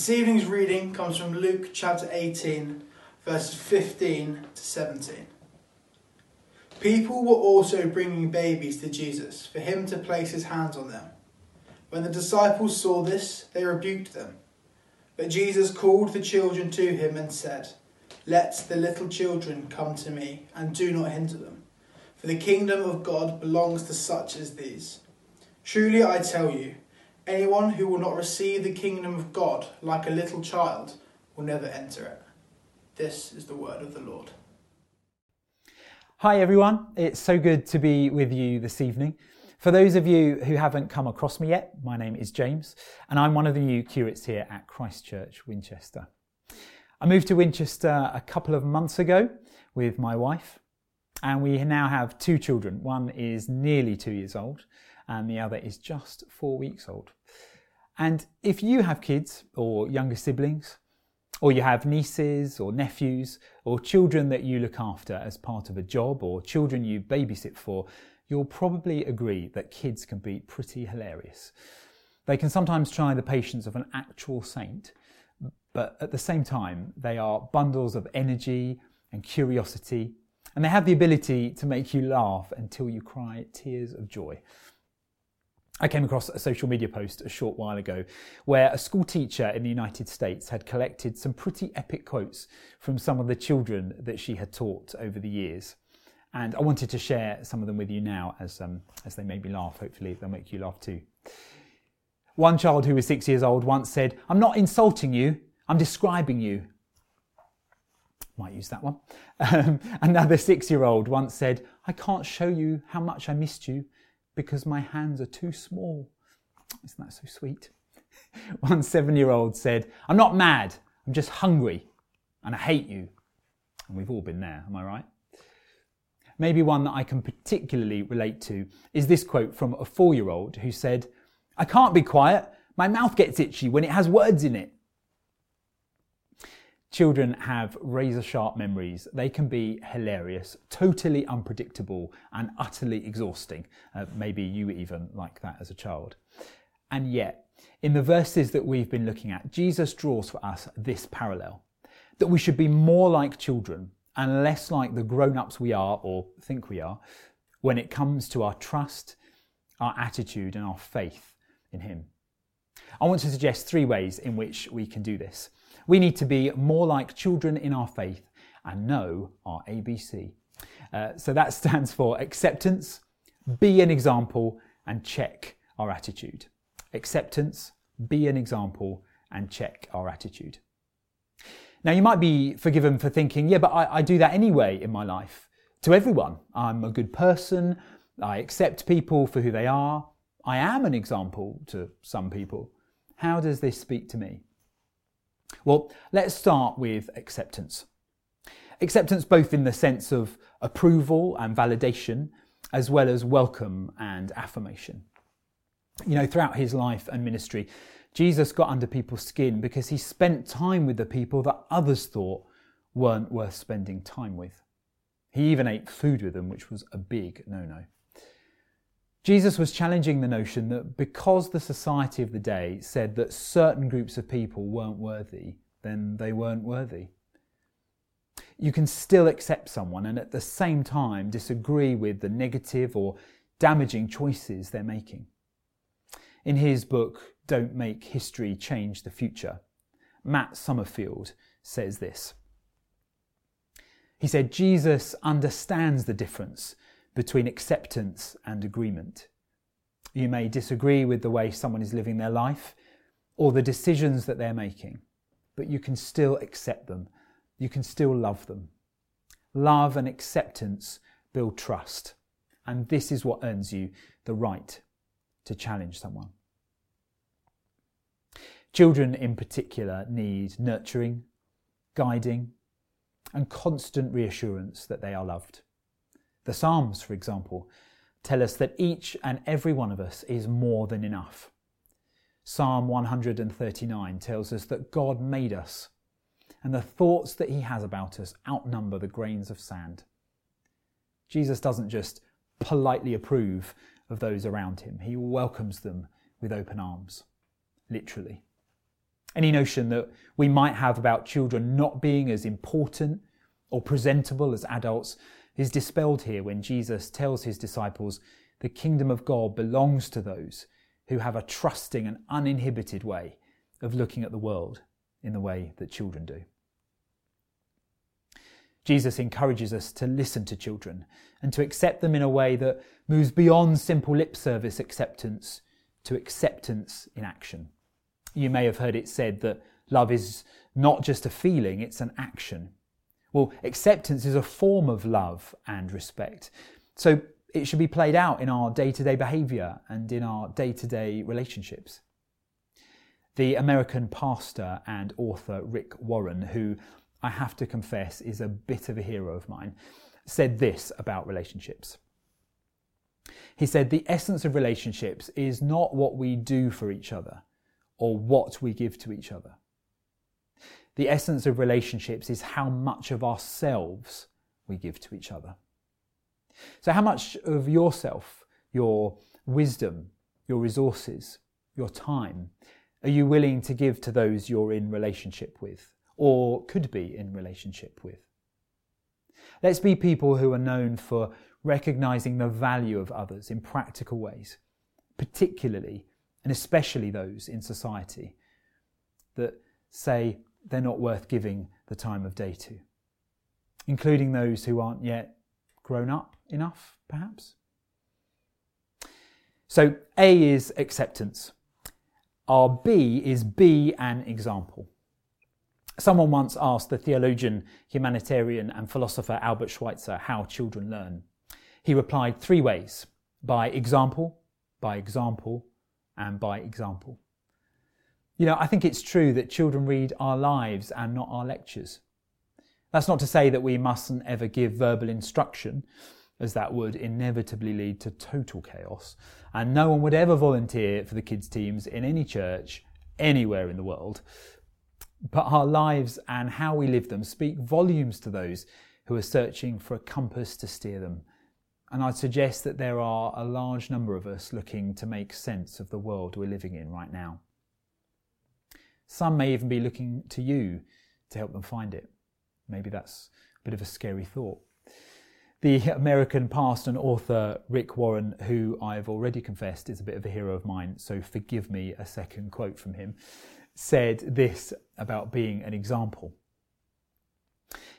This evening's reading comes from Luke chapter 18, verses 15 to 17. People were also bringing babies to Jesus for him to place his hands on them. When the disciples saw this, they rebuked them. But Jesus called the children to him and said, Let the little children come to me, and do not hinder them, for the kingdom of God belongs to such as these. Truly I tell you, anyone who will not receive the kingdom of God like a little child will never enter it. This is the word of the Lord. Hi everyone, it's so good to be with you this evening. For those of you who haven't come across me yet, my name is James and I'm one of the new curates here at Christchurch, Winchester. I moved to Winchester a couple of months ago with my wife and we now have two children. One is nearly two years old and the other is just four weeks old. And if you have kids or younger siblings, or you have nieces or nephews or children that you look after as part of a job or children you babysit for, you'll probably agree that kids can be pretty hilarious. They can sometimes try the patience of an actual saint, but at the same time, they are bundles of energy and curiosity, and they have the ability to make you laugh until you cry tears of joy. I came across a social media post a short while ago where a school teacher in the United States had collected some pretty epic quotes from some of the children that she had taught over the years. And I wanted to share some of them with you now as, um, as they make me laugh. Hopefully, they'll make you laugh too. One child who was six years old once said, I'm not insulting you, I'm describing you. Might use that one. Um, another six year old once said, I can't show you how much I missed you because my hands are too small. Isn't that so sweet? One seven year old said, I'm not mad, I'm just hungry and I hate you. And we've all been there, am I right? Maybe one that I can particularly relate to is this quote from a four year old who said, I can't be quiet, my mouth gets itchy when it has words in it. Children have razor sharp memories. They can be hilarious, totally unpredictable, and utterly exhausting. Uh, maybe you even like that as a child. And yet, in the verses that we've been looking at, Jesus draws for us this parallel that we should be more like children and less like the grown ups we are or think we are when it comes to our trust, our attitude, and our faith in Him. I want to suggest three ways in which we can do this. We need to be more like children in our faith and know our ABC. Uh, so that stands for acceptance, be an example, and check our attitude. Acceptance, be an example, and check our attitude. Now, you might be forgiven for thinking, yeah, but I, I do that anyway in my life. To everyone, I'm a good person, I accept people for who they are, I am an example to some people. How does this speak to me? Well, let's start with acceptance. Acceptance, both in the sense of approval and validation, as well as welcome and affirmation. You know, throughout his life and ministry, Jesus got under people's skin because he spent time with the people that others thought weren't worth spending time with. He even ate food with them, which was a big no no. Jesus was challenging the notion that because the society of the day said that certain groups of people weren't worthy, then they weren't worthy. You can still accept someone and at the same time disagree with the negative or damaging choices they're making. In his book, Don't Make History Change the Future, Matt Summerfield says this. He said, Jesus understands the difference between acceptance and agreement. You may disagree with the way someone is living their life or the decisions that they're making, but you can still accept them. You can still love them. Love and acceptance build trust, and this is what earns you the right to challenge someone. Children, in particular, need nurturing, guiding, and constant reassurance that they are loved. The Psalms, for example, tell us that each and every one of us is more than enough. Psalm 139 tells us that God made us, and the thoughts that He has about us outnumber the grains of sand. Jesus doesn't just politely approve of those around Him, He welcomes them with open arms, literally. Any notion that we might have about children not being as important or presentable as adults is dispelled here when Jesus tells his disciples the kingdom of God belongs to those who have a trusting and uninhibited way of looking at the world in the way that children do. Jesus encourages us to listen to children and to accept them in a way that moves beyond simple lip service acceptance to acceptance in action. You may have heard it said that love is not just a feeling, it's an action. Well, acceptance is a form of love and respect. So it should be played out in our day to day behaviour and in our day to day relationships. The American pastor and author Rick Warren, who I have to confess is a bit of a hero of mine, said this about relationships. He said, The essence of relationships is not what we do for each other or what we give to each other. The essence of relationships is how much of ourselves we give to each other. So, how much of yourself, your wisdom, your resources, your time, are you willing to give to those you're in relationship with or could be in relationship with? Let's be people who are known for recognizing the value of others in practical ways, particularly and especially those in society that say they're not worth giving the time of day to, including those who aren't yet grown up enough, perhaps. So, A is acceptance. Our B is be an example. Someone once asked the theologian, humanitarian, and philosopher Albert Schweitzer how children learn. He replied three ways by example, by example, and by example. You know, I think it's true that children read our lives and not our lectures. That's not to say that we mustn't ever give verbal instruction, as that would inevitably lead to total chaos, and no one would ever volunteer for the kids' teams in any church anywhere in the world. But our lives and how we live them speak volumes to those who are searching for a compass to steer them. And I'd suggest that there are a large number of us looking to make sense of the world we're living in right now. Some may even be looking to you to help them find it. Maybe that's a bit of a scary thought. The American pastor and author Rick Warren, who I've already confessed is a bit of a hero of mine, so forgive me a second quote from him, said this about being an example.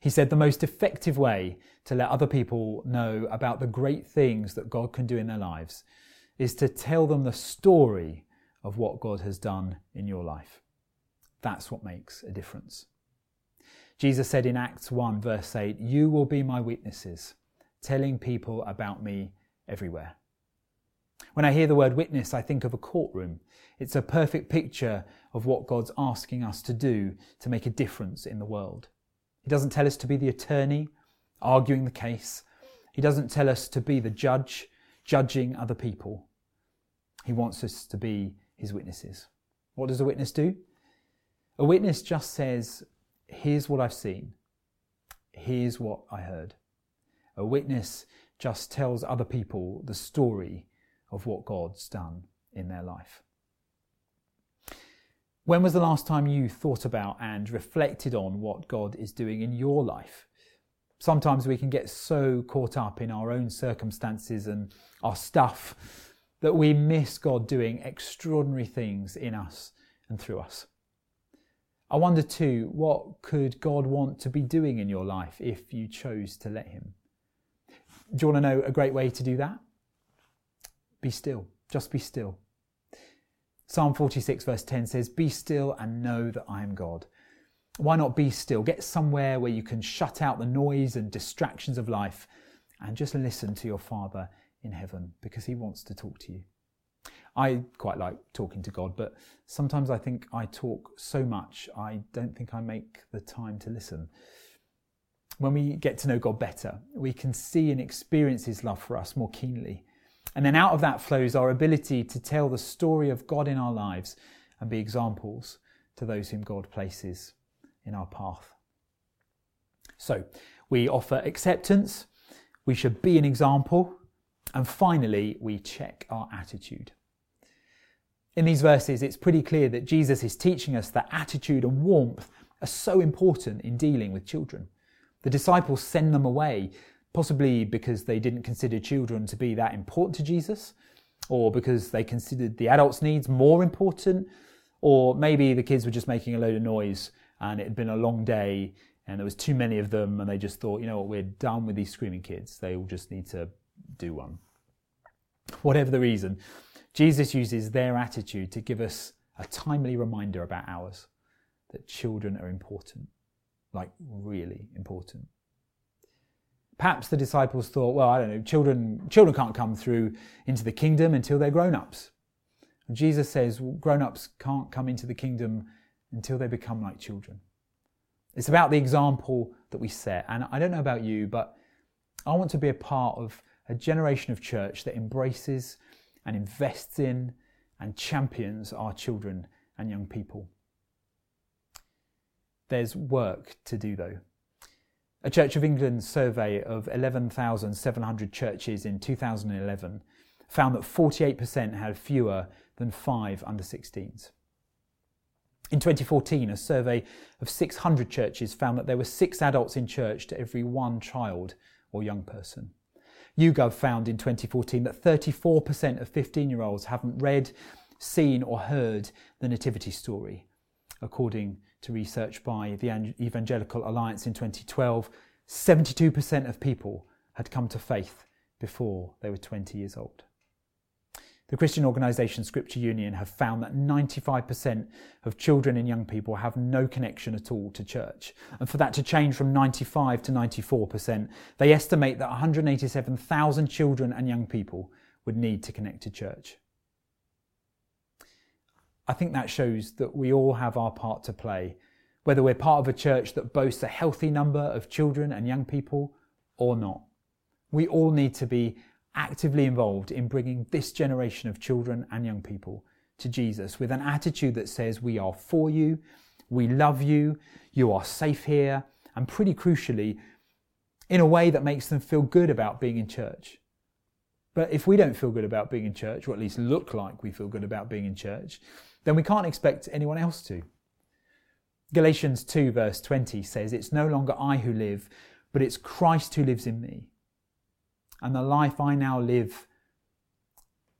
He said, The most effective way to let other people know about the great things that God can do in their lives is to tell them the story of what God has done in your life. That's what makes a difference. Jesus said in Acts 1, verse 8, You will be my witnesses, telling people about me everywhere. When I hear the word witness, I think of a courtroom. It's a perfect picture of what God's asking us to do to make a difference in the world. He doesn't tell us to be the attorney, arguing the case. He doesn't tell us to be the judge, judging other people. He wants us to be his witnesses. What does a witness do? A witness just says, here's what I've seen, here's what I heard. A witness just tells other people the story of what God's done in their life. When was the last time you thought about and reflected on what God is doing in your life? Sometimes we can get so caught up in our own circumstances and our stuff that we miss God doing extraordinary things in us and through us. I wonder too, what could God want to be doing in your life if you chose to let Him? Do you want to know a great way to do that? Be still. Just be still. Psalm 46, verse 10 says, Be still and know that I am God. Why not be still? Get somewhere where you can shut out the noise and distractions of life and just listen to your Father in heaven because He wants to talk to you. I quite like talking to God, but sometimes I think I talk so much, I don't think I make the time to listen. When we get to know God better, we can see and experience His love for us more keenly. And then out of that flows our ability to tell the story of God in our lives and be examples to those whom God places in our path. So we offer acceptance, we should be an example, and finally, we check our attitude. In these verses, it's pretty clear that Jesus is teaching us that attitude and warmth are so important in dealing with children. The disciples send them away, possibly because they didn't consider children to be that important to Jesus, or because they considered the adults' needs more important, or maybe the kids were just making a load of noise and it had been a long day and there was too many of them and they just thought, you know what, we're done with these screaming kids. They all just need to do one. Whatever the reason, Jesus uses their attitude to give us a timely reminder about ours that children are important, like really important. Perhaps the disciples thought, well, I don't know, children, children can't come through into the kingdom until they're grown ups. Jesus says well, grown ups can't come into the kingdom until they become like children. It's about the example that we set. And I don't know about you, but I want to be a part of a generation of church that embraces and invests in and champions our children and young people. There's work to do though. A Church of England survey of 11,700 churches in 2011 found that 48% had fewer than five under 16s. In 2014, a survey of 600 churches found that there were six adults in church to every one child or young person. YouGov found in 2014 that 34% of 15 year olds haven't read, seen, or heard the Nativity story. According to research by the Evangelical Alliance in 2012, 72% of people had come to faith before they were 20 years old. The Christian organisation Scripture Union have found that 95% of children and young people have no connection at all to church. And for that to change from 95 to 94%, they estimate that 187,000 children and young people would need to connect to church. I think that shows that we all have our part to play, whether we're part of a church that boasts a healthy number of children and young people or not. We all need to be actively involved in bringing this generation of children and young people to Jesus with an attitude that says, We are for you, we love you, you are safe here, and pretty crucially, in a way that makes them feel good about being in church. But if we don't feel good about being in church, or at least look like we feel good about being in church, then we can't expect anyone else to. Galatians 2, verse 20 says, It's no longer I who live, but it's Christ who lives in me. And the life I now live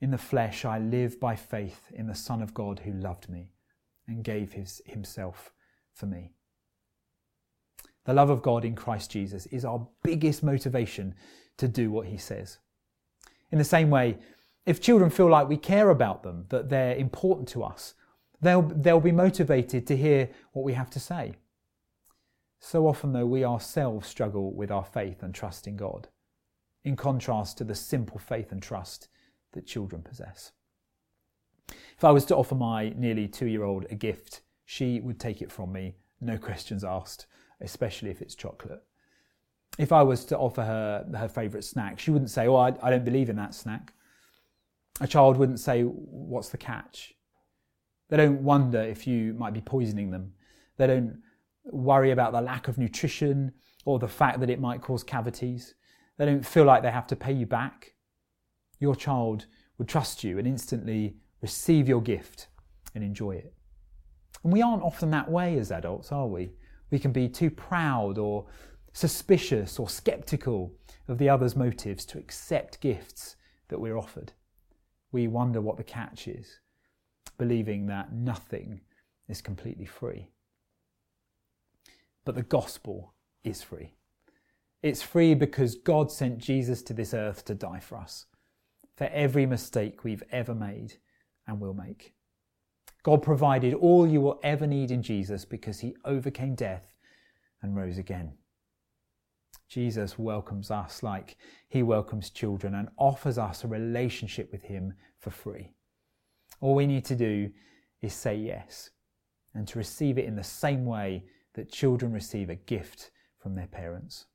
in the flesh, I live by faith in the Son of God who loved me and gave his, himself for me. The love of God in Christ Jesus is our biggest motivation to do what he says. In the same way, if children feel like we care about them, that they're important to us, they'll, they'll be motivated to hear what we have to say. So often, though, we ourselves struggle with our faith and trust in God in contrast to the simple faith and trust that children possess. If I was to offer my nearly two year old a gift, she would take it from me, no questions asked, especially if it's chocolate. If I was to offer her her favourite snack, she wouldn't say, Oh, I, I don't believe in that snack. A child wouldn't say, What's the catch? They don't wonder if you might be poisoning them. They don't worry about the lack of nutrition or the fact that it might cause cavities. They don't feel like they have to pay you back. Your child would trust you and instantly receive your gift and enjoy it. And we aren't often that way as adults, are we? We can be too proud or suspicious or skeptical of the other's motives to accept gifts that we're offered. We wonder what the catch is, believing that nothing is completely free. But the gospel is free. It's free because God sent Jesus to this earth to die for us, for every mistake we've ever made and will make. God provided all you will ever need in Jesus because he overcame death and rose again. Jesus welcomes us like he welcomes children and offers us a relationship with him for free. All we need to do is say yes and to receive it in the same way that children receive a gift from their parents.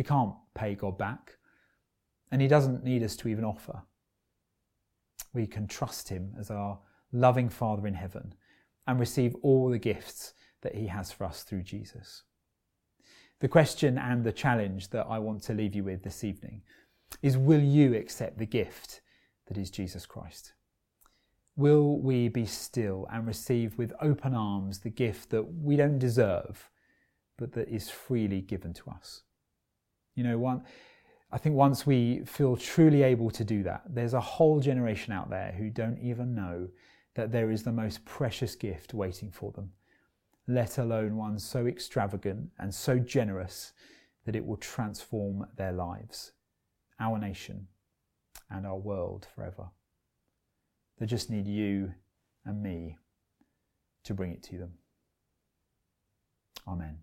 We can't pay God back, and He doesn't need us to even offer. We can trust Him as our loving Father in heaven and receive all the gifts that He has for us through Jesus. The question and the challenge that I want to leave you with this evening is Will you accept the gift that is Jesus Christ? Will we be still and receive with open arms the gift that we don't deserve, but that is freely given to us? You know, one, I think once we feel truly able to do that, there's a whole generation out there who don't even know that there is the most precious gift waiting for them, let alone one so extravagant and so generous that it will transform their lives, our nation, and our world forever. They just need you and me to bring it to them. Amen.